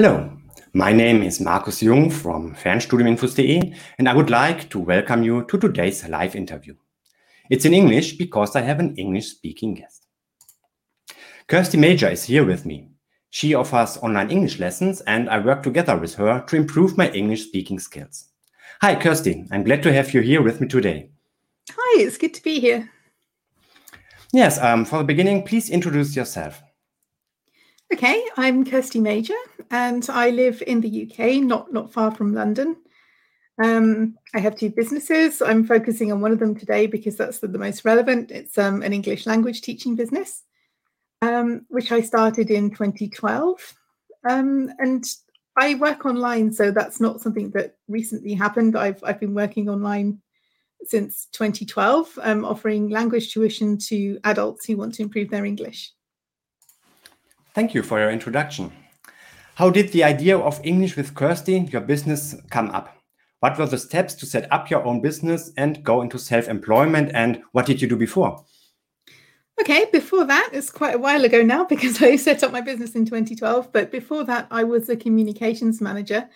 Hello, my name is Markus Jung from Fernstudiuminfos.de and I would like to welcome you to today's live interview. It's in English because I have an English speaking guest. Kirsty Major is here with me. She offers online English lessons and I work together with her to improve my English speaking skills. Hi, Kirsty. I'm glad to have you here with me today. Hi, it's good to be here. Yes, um, for the beginning, please introduce yourself. Okay, I'm Kirsty Major and I live in the UK, not, not far from London. Um, I have two businesses. I'm focusing on one of them today because that's the, the most relevant. It's um, an English language teaching business, um, which I started in 2012. Um, and I work online, so that's not something that recently happened. I've, I've been working online since 2012, um, offering language tuition to adults who want to improve their English. Thank you for your introduction. How did the idea of English with Kirsty, your business, come up? What were the steps to set up your own business and go into self employment? And what did you do before? Okay, before that, it's quite a while ago now because I set up my business in 2012. But before that, I was a communications manager.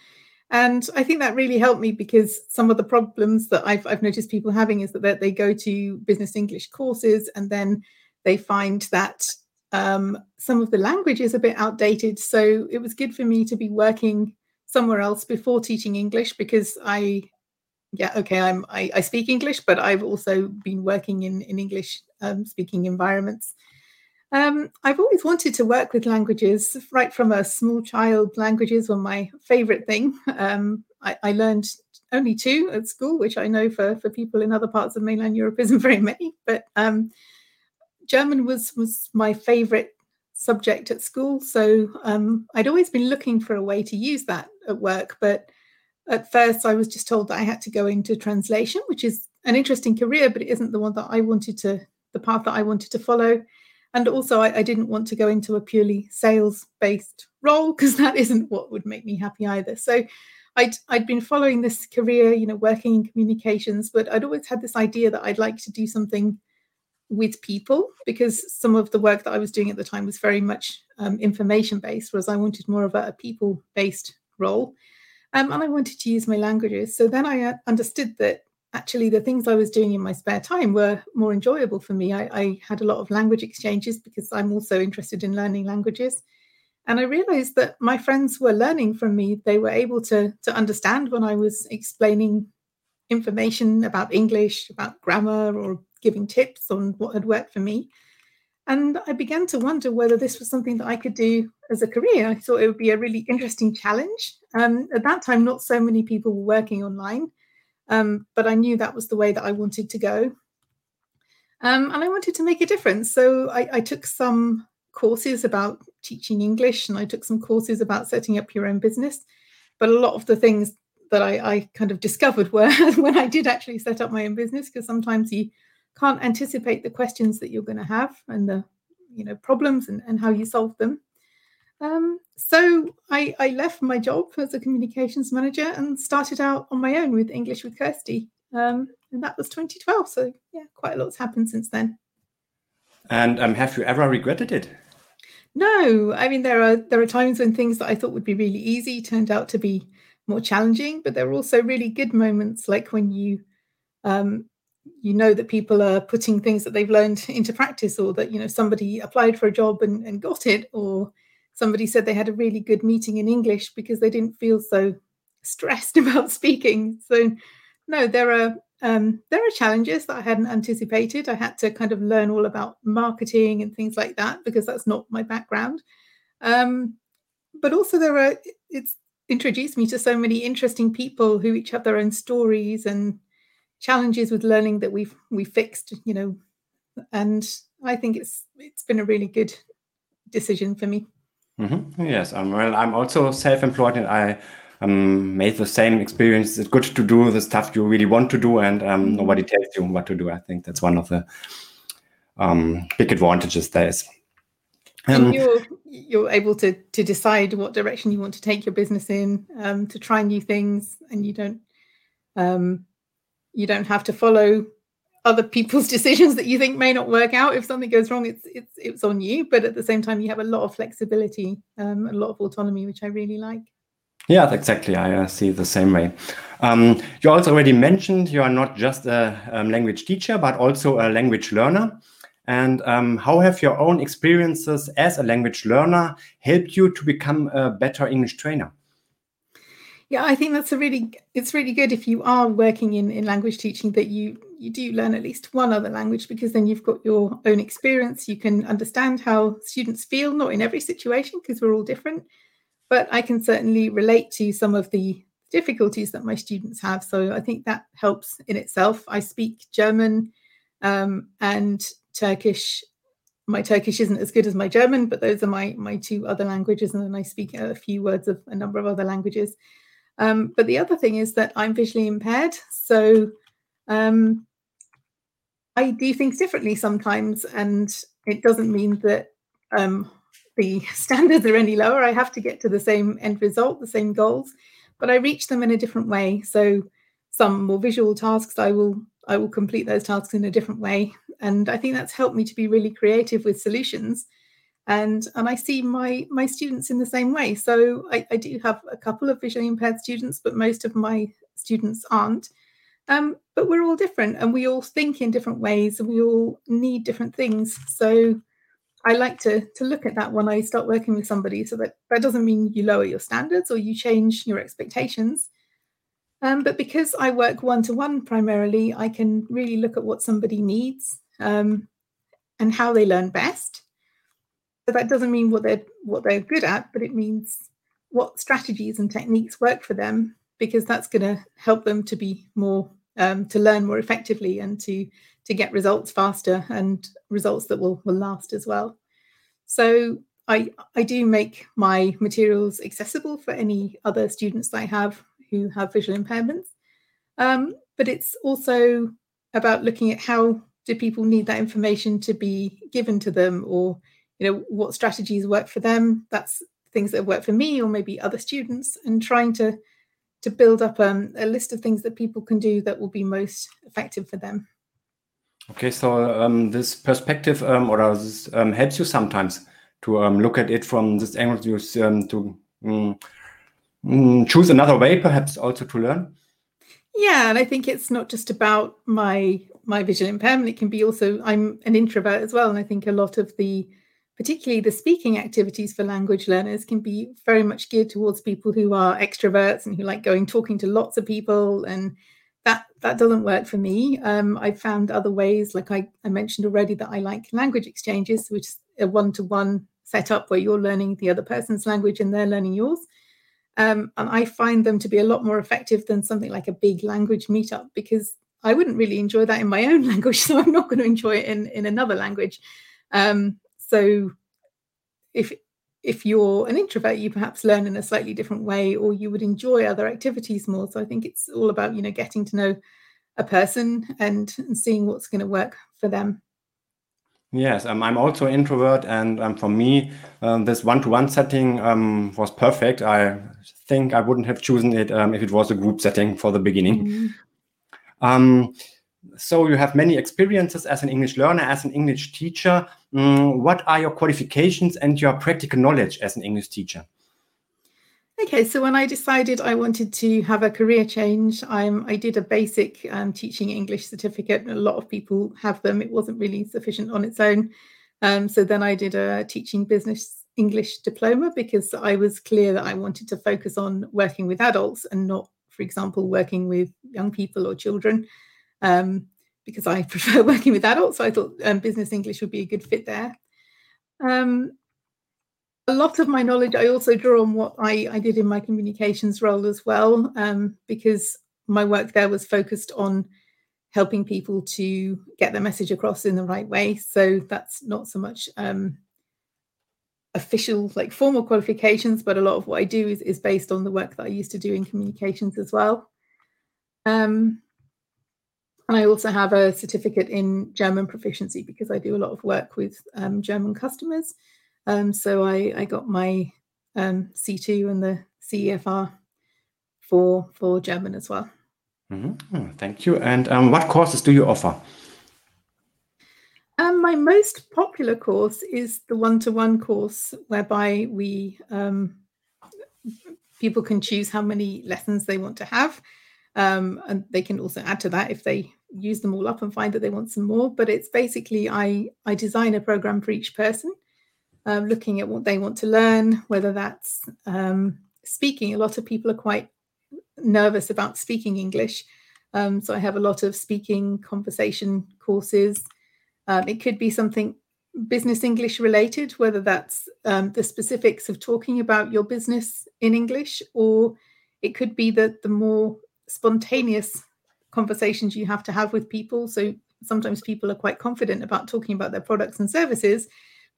And I think that really helped me because some of the problems that I've, I've noticed people having is that they go to business English courses and then they find that um, some of the language is a bit outdated. So it was good for me to be working somewhere else before teaching English because I, yeah, okay, I'm I, I speak English, but I've also been working in in English um, speaking environments. Um, I've always wanted to work with languages right from a small child. Languages were my favorite thing. Um, I, I, learned only two at school, which I know for, for people in other parts of mainland Europe isn't very many. But um, German was was my favorite subject at school, so um, I'd always been looking for a way to use that at work. But at first, I was just told that I had to go into translation, which is an interesting career, but it isn't the one that I wanted to, the path that I wanted to follow. And also, I, I didn't want to go into a purely sales based role because that isn't what would make me happy either. So I'd I'd been following this career, you know, working in communications, but I'd always had this idea that I'd like to do something with people because some of the work that I was doing at the time was very much um, information based, whereas I wanted more of a, a people based role. Um, and I wanted to use my languages. So then I uh, understood that actually the things I was doing in my spare time were more enjoyable for me. I, I had a lot of language exchanges because I'm also interested in learning languages. And I realized that my friends were learning from me. They were able to, to understand when I was explaining information about English, about grammar, or giving tips on what had worked for me. And I began to wonder whether this was something that I could do as a career. I thought it would be a really interesting challenge. Um, at that time, not so many people were working online, um, but I knew that was the way that I wanted to go. Um, and I wanted to make a difference. So I, I took some courses about teaching English and I took some courses about setting up your own business. But a lot of the things that I, I kind of discovered were when I did actually set up my own business, because sometimes you can't anticipate the questions that you're going to have and the you know problems and, and how you solve them. Um, so I, I, left my job as a communications manager and started out on my own with english with kirsty. Um, and that was 2012 so yeah quite a lot's happened since then. And um, have you ever regretted it? No i mean there are there are times when things that i thought would be really easy turned out to be more challenging but there are also really good moments like when you um, you know that people are putting things that they've learned into practice or that you know somebody applied for a job and, and got it or somebody said they had a really good meeting in english because they didn't feel so stressed about speaking. So no there are um, there are challenges that i hadn't anticipated. I had to kind of learn all about marketing and things like that because that's not my background. Um, but also there are it's introduced me to so many interesting people who each have their own stories and challenges with learning that we've we fixed you know and i think it's it's been a really good decision for me mm-hmm. yes um, well i'm also self-employed and i um, made the same experience it's good to do the stuff you really want to do and um, mm-hmm. nobody tells you what to do i think that's one of the um, big advantages there is um, you're you're able to to decide what direction you want to take your business in um, to try new things and you don't um, you don't have to follow other people's decisions that you think may not work out. If something goes wrong, it's it's it's on you. But at the same time, you have a lot of flexibility, um, a lot of autonomy, which I really like. Yeah, exactly. I uh, see the same way. Um, you also already mentioned you are not just a um, language teacher, but also a language learner. And um, how have your own experiences as a language learner helped you to become a better English trainer? Yeah, I think that's a really it's really good if you are working in, in language teaching that you you do learn at least one other language because then you've got your own experience. You can understand how students feel, not in every situation because we're all different, but I can certainly relate to some of the difficulties that my students have. So I think that helps in itself. I speak German um, and Turkish. My Turkish isn't as good as my German, but those are my my two other languages, and then I speak a few words of a number of other languages. Um, but the other thing is that I'm visually impaired, so um, I do things differently sometimes, and it doesn't mean that um, the standards are any lower. I have to get to the same end result, the same goals, but I reach them in a different way. So some more visual tasks, I will I will complete those tasks in a different way, and I think that's helped me to be really creative with solutions and and I see my my students in the same way. So I, I do have a couple of visually impaired students, but most of my students aren't. Um, but we're all different, and we all think in different ways, and we all need different things. So I like to to look at that when I start working with somebody. So that that doesn't mean you lower your standards or you change your expectations. Um, but because I work one to one primarily, I can really look at what somebody needs um, and how they learn best but that doesn't mean what they're what they're good at, but it means what strategies and techniques work for them because that's going to help them to be more um, to learn more effectively and to to get results faster and results that will will last as well. So I I do make my materials accessible for any other students that I have who have visual impairments, um, but it's also about looking at how do people need that information to be given to them or you know what strategies work for them that's things that have worked for me or maybe other students and trying to to build up um, a list of things that people can do that will be most effective for them. Okay so um, this perspective um, or this um, helps you sometimes to um, look at it from this angle you um, to mm, choose another way perhaps also to learn. Yeah and i think it's not just about my my visual impairment it can be also i'm an introvert as well and i think a lot of the particularly the speaking activities for language learners can be very much geared towards people who are extroverts and who like going talking to lots of people and that that doesn't work for me. Um, i've found other ways like I, I mentioned already that i like language exchanges which is a one-to-one setup where you're learning the other person's language and they're learning yours. Um, and i find them to be a lot more effective than something like a big language meetup because i wouldn't really enjoy that in my own language so i'm not going to enjoy it in, in another language. Um, so if if you're an introvert, you perhaps learn in a slightly different way, or you would enjoy other activities more. So I think it's all about you know getting to know a person and, and seeing what's going to work for them. Yes, um, I'm also introvert, and um, for me, um, this one-to-one setting um, was perfect. I think I wouldn't have chosen it um, if it was a group setting for the beginning. Mm -hmm. So you have many experiences as an English learner, as an English teacher. Mm, what are your qualifications and your practical knowledge as an English teacher? Okay, so when I decided I wanted to have a career change, I did a basic um, teaching English certificate. A lot of people have them. It wasn't really sufficient on its own. Um, so then I did a teaching business English diploma because I was clear that I wanted to focus on working with adults and not, for example, working with young people or children. Um, because I prefer working with adults. So I thought um, business English would be a good fit there. Um, a lot of my knowledge I also draw on what I, I did in my communications role as well, um, because my work there was focused on helping people to get their message across in the right way. So that's not so much um, official, like formal qualifications, but a lot of what I do is, is based on the work that I used to do in communications as well. Um, and I also have a certificate in German proficiency because I do a lot of work with um, German customers. Um, so I, I, got my um, C2 and the CEFR for for German as well. Mm -hmm. Thank you. And um, what courses do you offer? Um, my most popular course is the one-to-one course, whereby we um, people can choose how many lessons they want to have, um, and they can also add to that if they use them all up and find that they want some more. But it's basically I I design a program for each person, um, looking at what they want to learn, whether that's um, speaking. A lot of people are quite nervous about speaking English, um, so I have a lot of speaking conversation courses. Um, it could be something business English related, whether that's um, the specifics of talking about your business in English, or it could be that the more spontaneous conversations you have to have with people. So sometimes people are quite confident about talking about their products and services,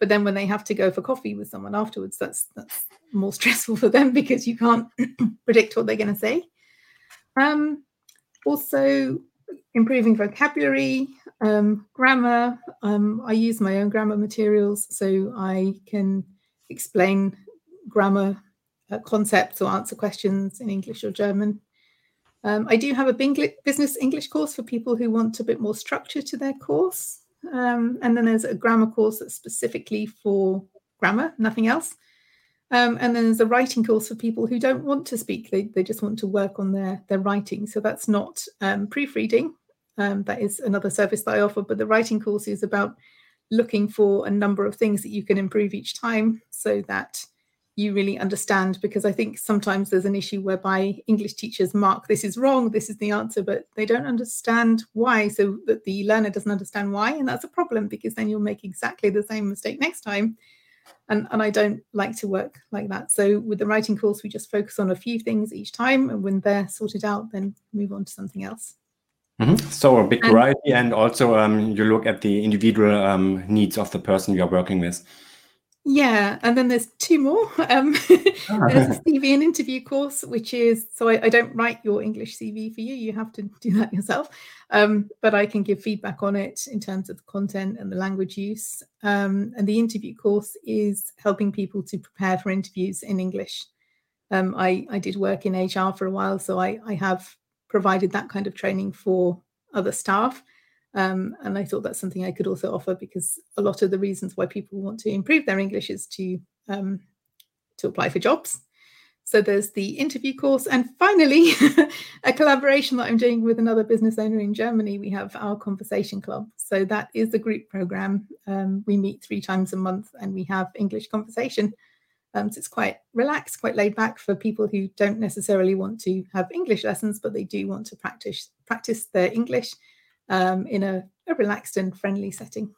but then when they have to go for coffee with someone afterwards, that's that's more stressful for them because you can't predict what they're going to say. Um, also, improving vocabulary, um, grammar. Um, I use my own grammar materials so I can explain grammar uh, concepts or answer questions in English or German. Um, I do have a business English course for people who want a bit more structure to their course. Um, and then there's a grammar course that's specifically for grammar, nothing else. Um, and then there's a writing course for people who don't want to speak, they, they just want to work on their, their writing. So that's not um, proofreading, um, that is another service that I offer, but the writing course is about looking for a number of things that you can improve each time so that you really understand because I think sometimes there's an issue whereby English teachers mark this is wrong, this is the answer, but they don't understand why, so that the learner doesn't understand why. And that's a problem because then you'll make exactly the same mistake next time. And, and I don't like to work like that. So with the writing course, we just focus on a few things each time. And when they're sorted out, then move on to something else. Mm-hmm. So a big and, variety, and also um, you look at the individual um, needs of the person you are working with. Yeah, and then there's two more. Um, ah. there's a CV and interview course, which is so I, I, don't write your English CV for you. You have to do that yourself. Um, but I can give feedback on it in terms of the content and the language use. Um, and the interview course is helping people to prepare for interviews in English. Um, I, I did work in HR for a while, so I, I have provided that kind of training for other staff. Um, and I thought that's something I could also offer because a lot of the reasons why people want to improve their English is to um, to apply for jobs. So there's the interview course, and finally, a collaboration that I'm doing with another business owner in Germany. We have our conversation club. So that is the group program. Um, we meet three times a month, and we have English conversation. Um, so it's quite relaxed, quite laid back for people who don't necessarily want to have English lessons, but they do want to practice practice their English um, in a, a, relaxed and friendly setting.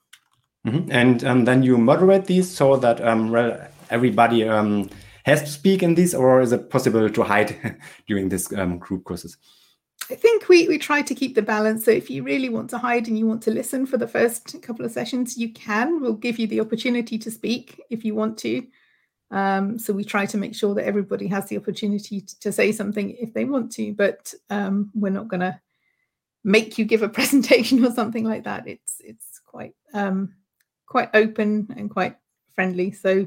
Mm -hmm. And um, then you moderate these so that um, everybody um, has to speak in these, or is it possible to hide during this um, group courses? I think we, we try to keep the balance. So if you really want to hide and you want to listen for the first couple of sessions, you can. We'll give you the opportunity to speak if you want to. Um, so we try to make sure that everybody has the opportunity to, to say something if they want to, but um, we're not going to make you give a presentation or something like that. It's it's quite um, quite open and quite friendly. So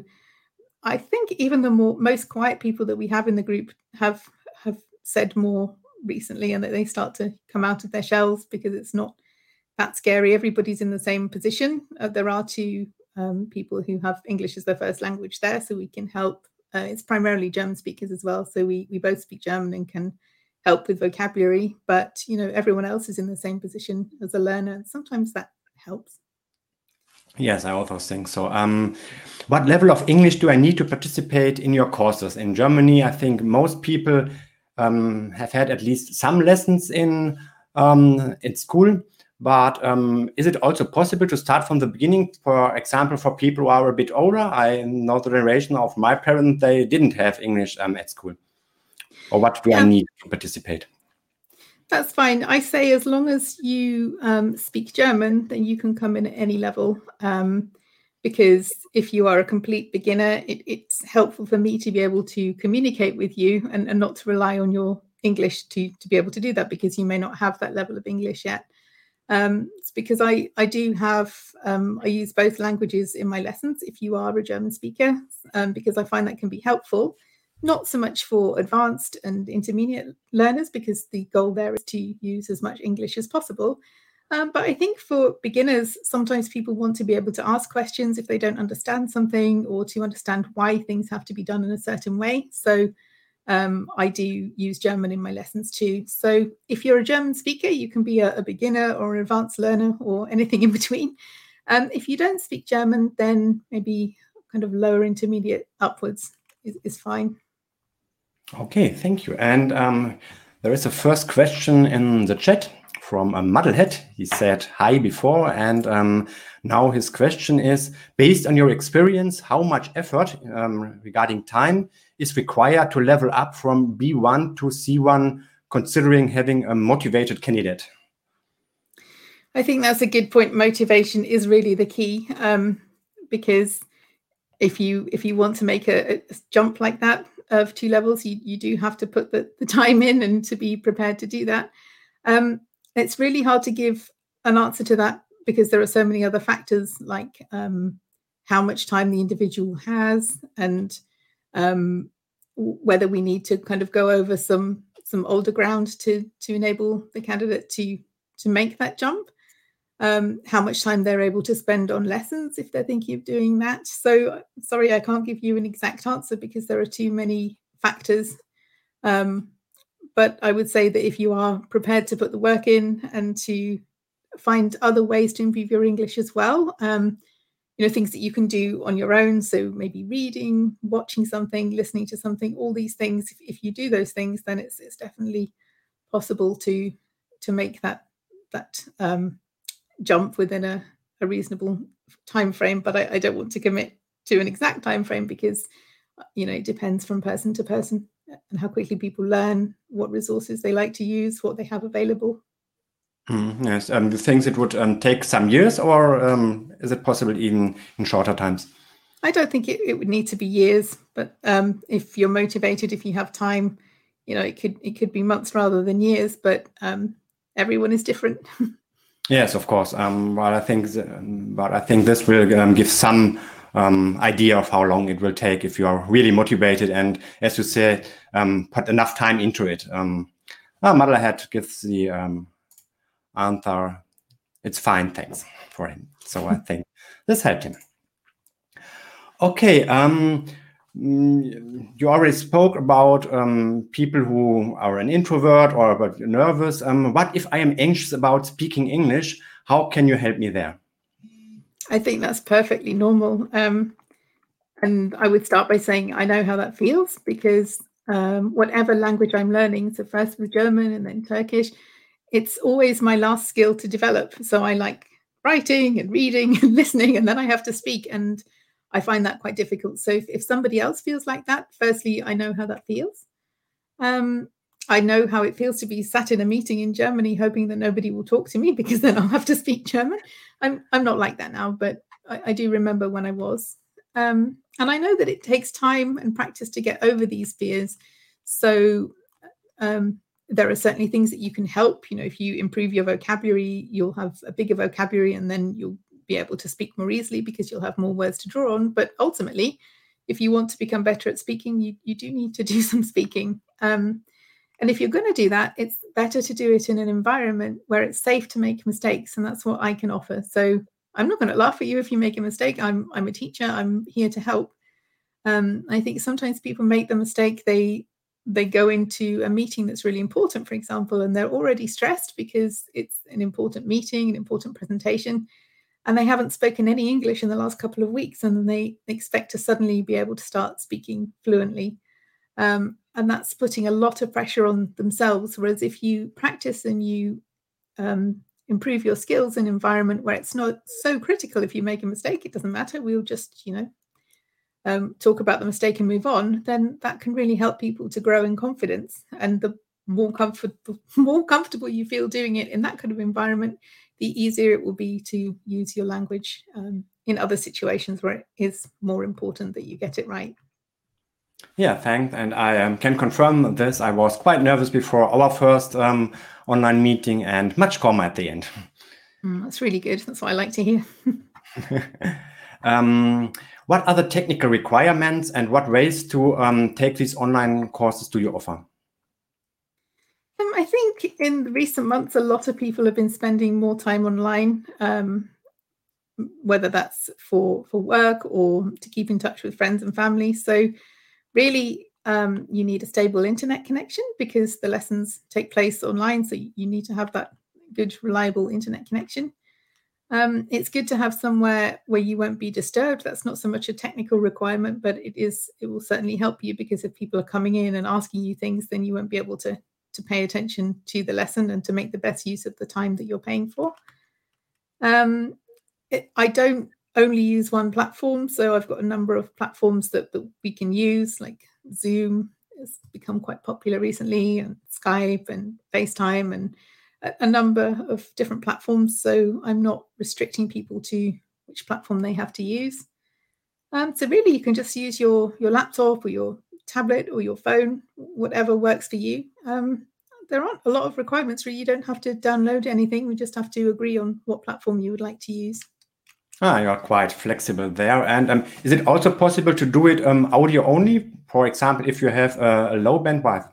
I think even the more most quiet people that we have in the group have have said more recently, and that they start to come out of their shells because it's not that scary. Everybody's in the same position. Uh, there are two um, people who have English as their first language there, so we can help. Uh, it's primarily German speakers as well, so we we both speak German and can help with vocabulary. But you know, everyone else is in the same position as a learner, and sometimes that helps. Yes, I also think so. Um, what level of English do I need to participate in your courses? In Germany, I think most people um, have had at least some lessons in um, in school. But um, is it also possible to start from the beginning? For example, for people who are a bit older, I know the generation of my parents, they didn't have English um, at school. Or what do yeah. I need to participate? That's fine. I say as long as you um, speak German, then you can come in at any level. Um, because if you are a complete beginner, it, it's helpful for me to be able to communicate with you and, and not to rely on your English to, to be able to do that because you may not have that level of English yet. Um, it's because I, I do have, um, I use both languages in my lessons if you are a German speaker, um, because I find that can be helpful. Not so much for advanced and intermediate learners, because the goal there is to use as much English as possible. Um, but I think for beginners, sometimes people want to be able to ask questions if they don't understand something or to understand why things have to be done in a certain way. So um, I do use German in my lessons too. So if you're a German speaker, you can be a, a beginner or an advanced learner or anything in between. Um, if you don't speak German, then maybe kind of lower intermediate upwards is, is fine. Okay, thank you. And um, there is a first question in the chat from a Muddlehead. He said hi before, and um, now his question is: based on your experience, how much effort um, regarding time is required to level up from B1 to C1, considering having a motivated candidate? I think that's a good point. Motivation is really the key um, because if you if you want to make a, a, jump like that of two levels, you, you do have to put the, the time in and to be prepared to do that. Um, it's really hard to give an answer to that because there are so many other factors like um, how much time the individual has and um, whether we need to kind of go over some some older ground to to enable the candidate to to make that jump um, how much time they're able to spend on lessons if they're thinking of doing that. So sorry i can't give you an exact answer because there are too many factors. Um, but i would say that if you are prepared to put the work in and to find other ways to improve your english as well um, you know things that you can do on your own. So maybe reading watching something listening to something all these things. If, if you do those things then it's it's definitely possible to to make that that um, jump within a, a reasonable time frame but I, I don't want to commit to an exact time frame because you know it depends from person to person and how quickly people learn what resources they like to use what they have available Mm, yes, um, you think it would um, take some years, or um, is it possible even in shorter times? I don't think it, it would need to be years, but um, if you're motivated, if you have time, you know, it could it could be months rather than years. But um, everyone is different. yes, of course. Um, but I think, the, but I think this will give some idea of how long it will take if you are really motivated and, as you said, put enough time into it. Um, uh, Motherhead gives the answer, it's fine, thanks for him. So I think this helped him. Okay, um, you already spoke about um, people who are an introvert or about nervous. Um, what if I am anxious about speaking English? How can you help me there? I think that's perfectly normal. Um, and I would start by saying I know how that feels because um, whatever language I'm learning, so first with German and then Turkish, it's always my last skill to develop. So I like writing and reading and listening, and then I have to speak. And I find that quite difficult. So if, if somebody else feels like that, firstly, I know how that feels. Um, I know how it feels to be sat in a meeting in Germany, hoping that nobody will talk to me because then I'll have to speak German. I'm I'm not like that now, but I, I do remember when I was. Um, and I know that it takes time and practice to get over these fears. So um, there are certainly things that you can help. You know, if you improve your vocabulary, you'll have a bigger vocabulary and then you'll be able to speak more easily because you'll have more words to draw on. But ultimately, if you want to become better at speaking, you, you do need to do some speaking. Um, and if you're going to do that, it's better to do it in an environment where it's safe to make mistakes. And that's what I can offer. So I'm not going to laugh at you if you make a mistake. I'm, I'm a teacher, I'm here to help. Um, I think sometimes people make the mistake, they they go into a meeting that's really important, for example, and they're already stressed because it's an important meeting, an important presentation, and they haven't spoken any English in the last couple of weeks, and they expect to suddenly be able to start speaking fluently. Um, and that's putting a lot of pressure on themselves. Whereas if you practice and you um, improve your skills in an environment where it's not so critical if you make a mistake, it doesn't matter. We'll just, you know, um, talk about the mistake and move on, then that can really help people to grow in confidence. And the more comfortable, more comfortable you feel doing it in that kind of environment, the easier it will be to use your language um, in other situations where it is more important that you get it right. Yeah, thanks. And I um, can confirm this. I was quite nervous before our first um, online meeting and much calmer at the end. Mm, that's really good. That's what I like to hear. um, what other technical requirements and what ways to um, take these online courses do you offer? Um, I think in recent months, a lot of people have been spending more time online, um, whether that's for for work or to keep in touch with friends and family. So, really, um, you need a stable internet connection because the lessons take place online. So you need to have that good, reliable internet connection. Um, it's good to have somewhere where you won't be disturbed. That's not so much a technical requirement, but it is. It will certainly help you because if people are coming in and asking you things, then you won't be able to to pay attention to the lesson and to make the best use of the time that you're paying for. Um, it, I don't only use one platform, so I've got a number of platforms that, that we can use, like Zoom has become quite popular recently, and Skype and FaceTime and a number of different platforms. So I'm not restricting people to which platform they have to use. Um, so really, you can just use your your laptop or your tablet or your phone, whatever works for you. Um, there aren't a lot of requirements. Really, you don't have to download anything. We just have to agree on what platform you would like to use. Ah, you're quite flexible there. And um, is it also possible to do it um, audio only? For example, if you have a, a low bandwidth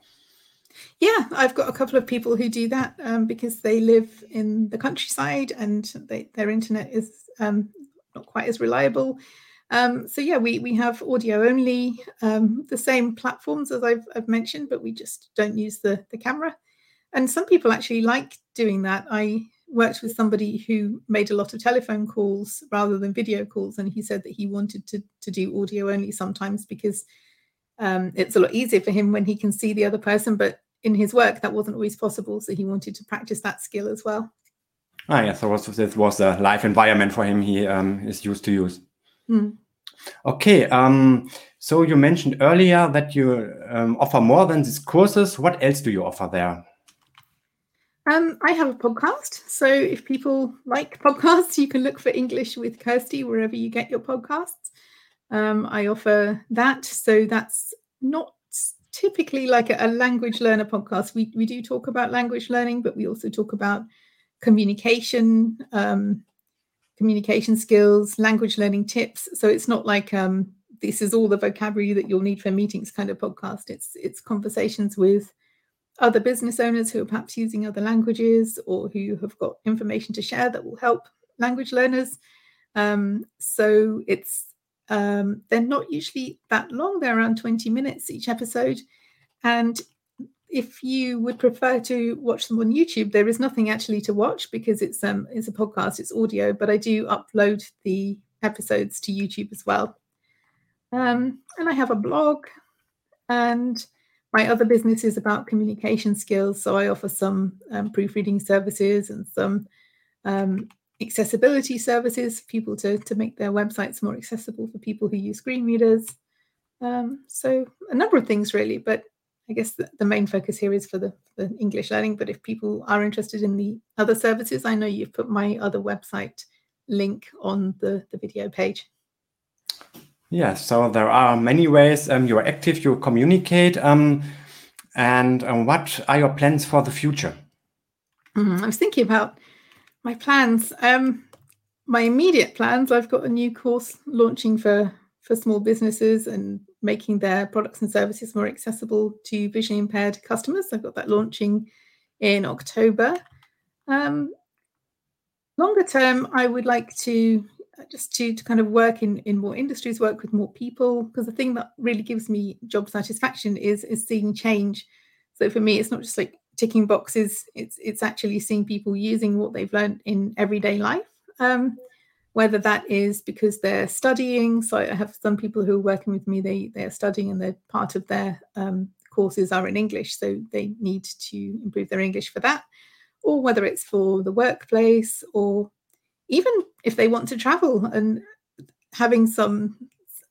yeah, I've got a couple of people who do that um, because they live in the countryside and they, their internet is um, not quite as reliable. Um, so yeah, we we have audio only, um, the same platforms as I've, I've mentioned, but we just don't use the the camera. And some people actually like doing that. I worked with somebody who made a lot of telephone calls rather than video calls, and he said that he wanted to to do audio only sometimes because um, it's a lot easier for him when he can see the other person, but in his work that wasn't always possible so he wanted to practice that skill as well ah yes so this was a live environment for him he um, is used to use mm. okay um, so you mentioned earlier that you um, offer more than these courses what else do you offer there um, I have a podcast. So if people like podcasts, you can look for English with Kirsty wherever you get your podcasts. Um, I offer that. So that's not typically like a, a language learner podcast. We, we do talk about language learning, but we also talk about communication, um, communication skills, language learning tips. So it's not like um, this is all the vocabulary that you'll need for meetings kind of podcast. It's it's conversations with other business owners who are perhaps using other languages or who have got information to share that will help language learners. Um, so it's um, they're not usually that long, they're around 20 minutes each episode. And if you would prefer to watch them on YouTube, there is nothing actually to watch because it's um it's a podcast, it's audio, but I do upload the episodes to YouTube as well. Um, and I have a blog, and my other business is about communication skills. So I offer some um, proofreading services and some um, accessibility services for people to, to make their websites more accessible for people who use screen readers. Um, so a number of things really, but I guess the, the main focus here is for the, the, English learning. But if people are interested in the other services, I know you've put my other website link on the, the video page. Yes, so there are many ways um, you are active, you communicate. Um, and um, what are your plans for the future? Mm, I was thinking about my plans. Um, my immediate plans. I've got a new course launching for for small businesses and making their products and services more accessible to visually impaired customers. I've got that launching in October. Um, longer term, I would like to just to, to kind of work in, in more industries, work with more people, because the thing that really gives me job satisfaction is is seeing change. So for me, it's not just like ticking boxes it's it's actually seeing people using what they've learned in everyday life um, whether that is because they're studying so i have some people who are working with me they they're studying and they're part of their um, courses are in english so they need to improve their english for that or whether it's for the workplace or even if they want to travel and having some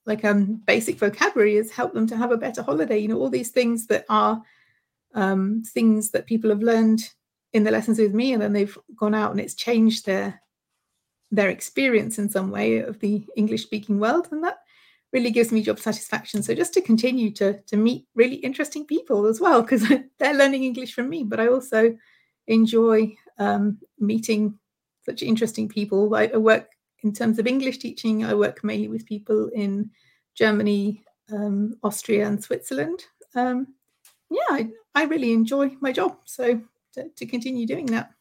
like um basic vocabulary has helped them to have a better holiday you know all these things that are um, things that people have learned in the lessons with me, and then they've gone out and it's changed their their experience in some way of the English speaking world, and that really gives me job satisfaction. So just to continue to to meet really interesting people as well, because they're learning English from me, but I also enjoy um, meeting such interesting people. I, I, work in terms of English teaching. I work mainly with people in Germany, um, Austria, and Switzerland. Um, yeah, I, I really enjoy my job. So to, to continue doing that.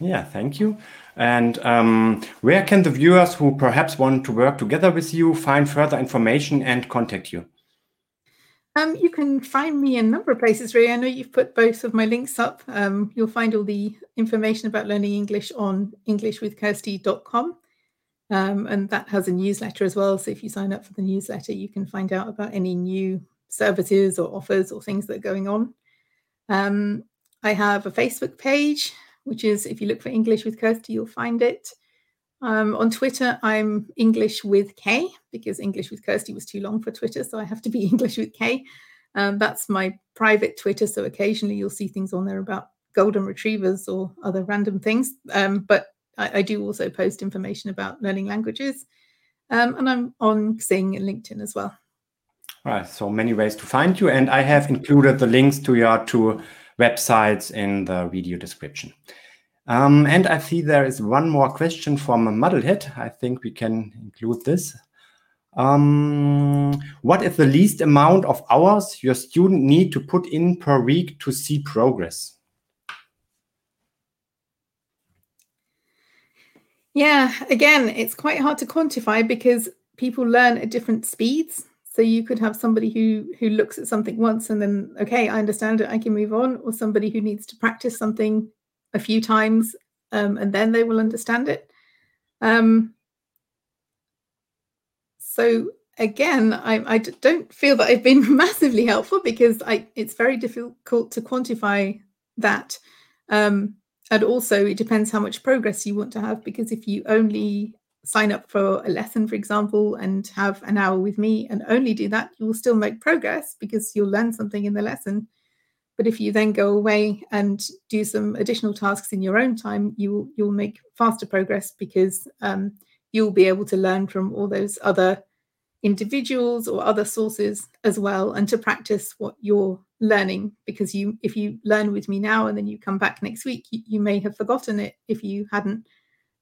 Yeah, thank you. And um, where can the viewers who perhaps want to work together with you find further information and contact you? Um, you can find me in a number of places, Ray. I know you've put both of my links up. Um, you'll find all the information about learning English on englishwithkirsty.com. Um, and that has a newsletter as well. So if you sign up for the newsletter, you can find out about any new services or offers or things that are going on. Um, I have a Facebook page, which is if you look for English with Kirsty, you'll find it. Um, on Twitter, I'm English with K because English with Kirsty was too long for Twitter, so I have to be English with K. Um, that's my private Twitter, so occasionally you'll see things on there about golden retrievers or other random things. Um, but I, I, do also post information about learning languages, um, and I'm on Xing and LinkedIn as well. Right, so many ways to find you, and I have included the links to your two websites in the video description. Um, and I see there is one more question from Muddlehead. I think we can include this. Um, what is the least amount of hours your student need to put in per week to see progress? Yeah, again, it's quite hard to quantify because people learn at different speeds. So you could have somebody who who looks at something once and then, okay, I understand it, I can move on, or somebody who needs to practice something a few times um, and then they will understand it. Um, so again, I, I don't feel that I've been massively helpful because I it's very difficult to quantify that. Um, and also, it depends how much progress you want to have because if you only sign up for a lesson, for example, and have an hour with me and only do that, you will still make progress because you'll learn something in the lesson. But if you then go away and do some additional tasks in your own time, you you'll make faster progress because um, you'll be able to learn from all those other individuals or other sources as well, and to practice what you're learning. Because you, if you learn with me now and then you come back next week, you, you may have forgotten it if you hadn't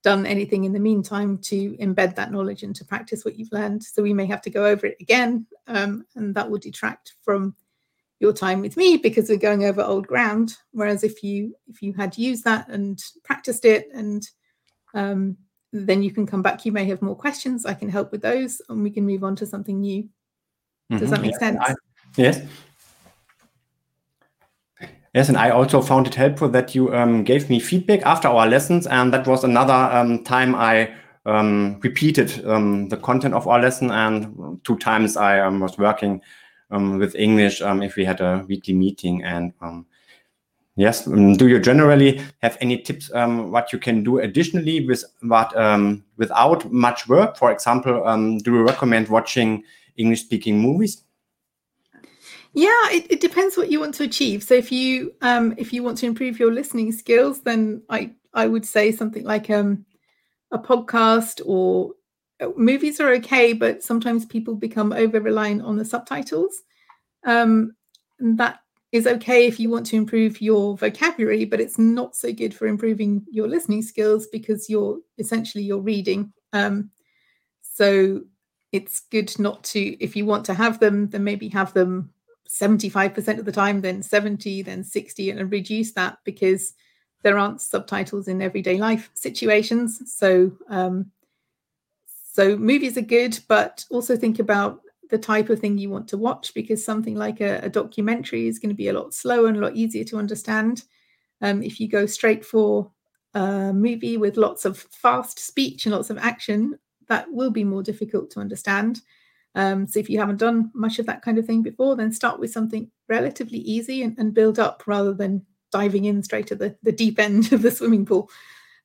done anything in the meantime to embed that knowledge and to practice what you've learned. So we may have to go over it again, um, and that will detract from your time with me because we're going over old ground whereas if you if you had used that and practiced it and um, then you can come back you may have more questions i can help with those and we can move on to something new does mm-hmm. that make sense I, yes Yes, and I also found it helpful that you um, gave me feedback after our lessons, and that was another um, time I um, repeated um, the content of our lesson, and two times I um, was working um, with English if we had a weekly meeting. And yes, do you generally have any tips what you can do additionally with what without much work? For example, do you recommend watching English speaking movies? Yeah, it, it, depends what you want to achieve. So if you um, if you want to improve your listening skills, then I I would say something like um, a podcast or movies are okay, but sometimes people become over reliant on the subtitles. Um, that is okay if you want to improve your vocabulary, but it's not so good for improving your listening skills because you're essentially you're reading. Um, so it's good not to if you want to have them, then maybe have them 75% of the time, then 70, then 60, and reduce that because there aren't subtitles in everyday life situations. So um, so movies are good, but also think about the type of thing you want to watch because something like a, a documentary is going to be a lot slower and a lot easier to understand. Um, if you go straight for a movie with lots of fast speech and lots of action, that will be more difficult to understand. Um, so if you haven't done much of that kind of thing before, then start with something relatively easy and, and build up rather than diving in straight at the, the deep end of the swimming pool.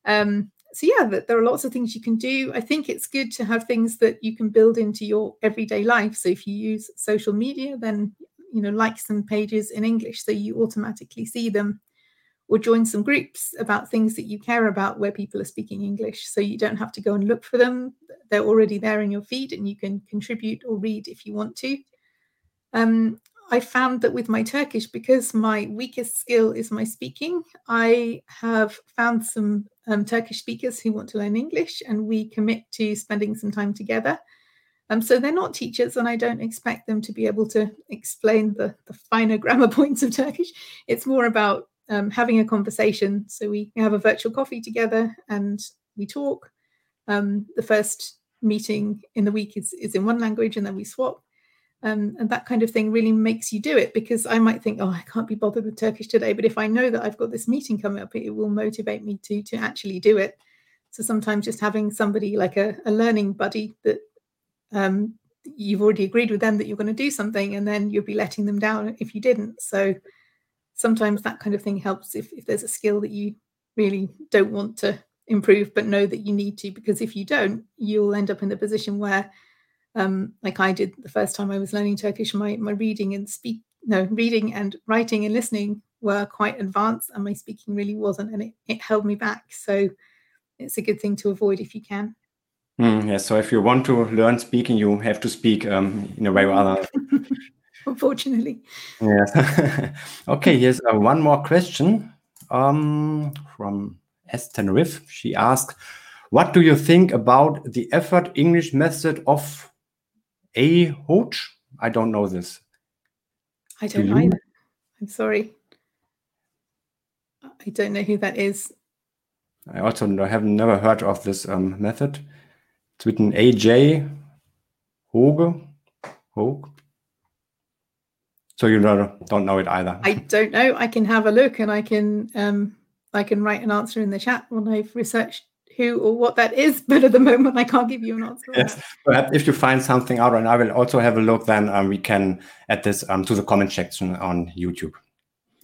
Um, so yeah, there are lots of things you can do. I think it's good to have things that you can build into your everyday life. So if you use social media, then you know like some pages in English so you automatically see them, or join some groups about things that you care about where people are speaking English. So you don't have to go and look for them; they're already there in your feed, and you can contribute or read if you want to. Um, I found that with my Turkish, because my weakest skill is my speaking, I have found some um, Turkish speakers who want to learn English, and we commit to spending some time together. Um, so they're not teachers, and I don't expect them to be able to explain the, the finer grammar points of Turkish. It's more about um, having a conversation. So we have a virtual coffee together and we talk. Um, the first meeting in the week is, is in one language and then we swap. Um, and that kind of thing really makes you do it because I might think, oh, I can't be bothered with Turkish today. But if I know that I've got this meeting coming up, it will motivate me to to actually do it. So sometimes just having somebody like a, a learning buddy that um, you've already agreed with them that you're going to do something, and then you'll be letting them down if you didn't. So sometimes that kind of thing helps if, if there's a skill that you really don't want to improve but know that you need to because if you don't you'll end up in the position where um, like i did the first time i was learning turkish my, my reading and speak no reading and writing and listening were quite advanced and my speaking really wasn't and it, it held me back. So it's a good thing to avoid if you can. Mm, yeah so if you want to learn speaking you have to speak um, in a way or other unfortunately. Yes. okay, here's uh, one more question um, from S. Tenerife. She asked, What do you think about the effort English method of A. Hoch? I don't know this. I don't do know either. I'm sorry. I don't know who that is. I also have never heard of this um, method. It's written AJ Hoge. Hoge. So you don't know it either. I don't know. I can have a look and I can um, I can write an answer in the chat when I've researched who or what that is. But at the moment, I can't give you an answer. Yes, perhaps if you find something out, and I will also have a look, then um, we can add this um, to the comment section on YouTube.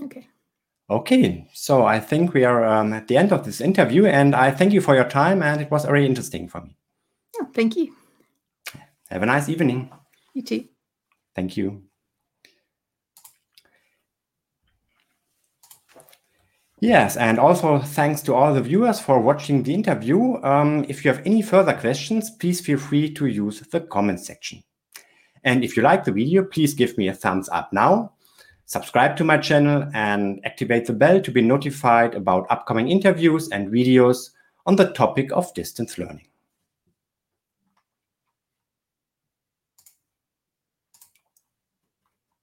Okay. Okay, so I think we are um, at the end of this interview, and I thank you for your time, and it was very interesting for me. Oh, thank you. Have a nice evening. You too. Thank you. Yes, and also thanks to all the viewers for watching the interview. Um, if you have any further questions, please feel free to use the comment section. And if you like the video, please give me a thumbs up now, subscribe to my channel and activate the bell to be notified about upcoming interviews and videos on the topic of distance learning.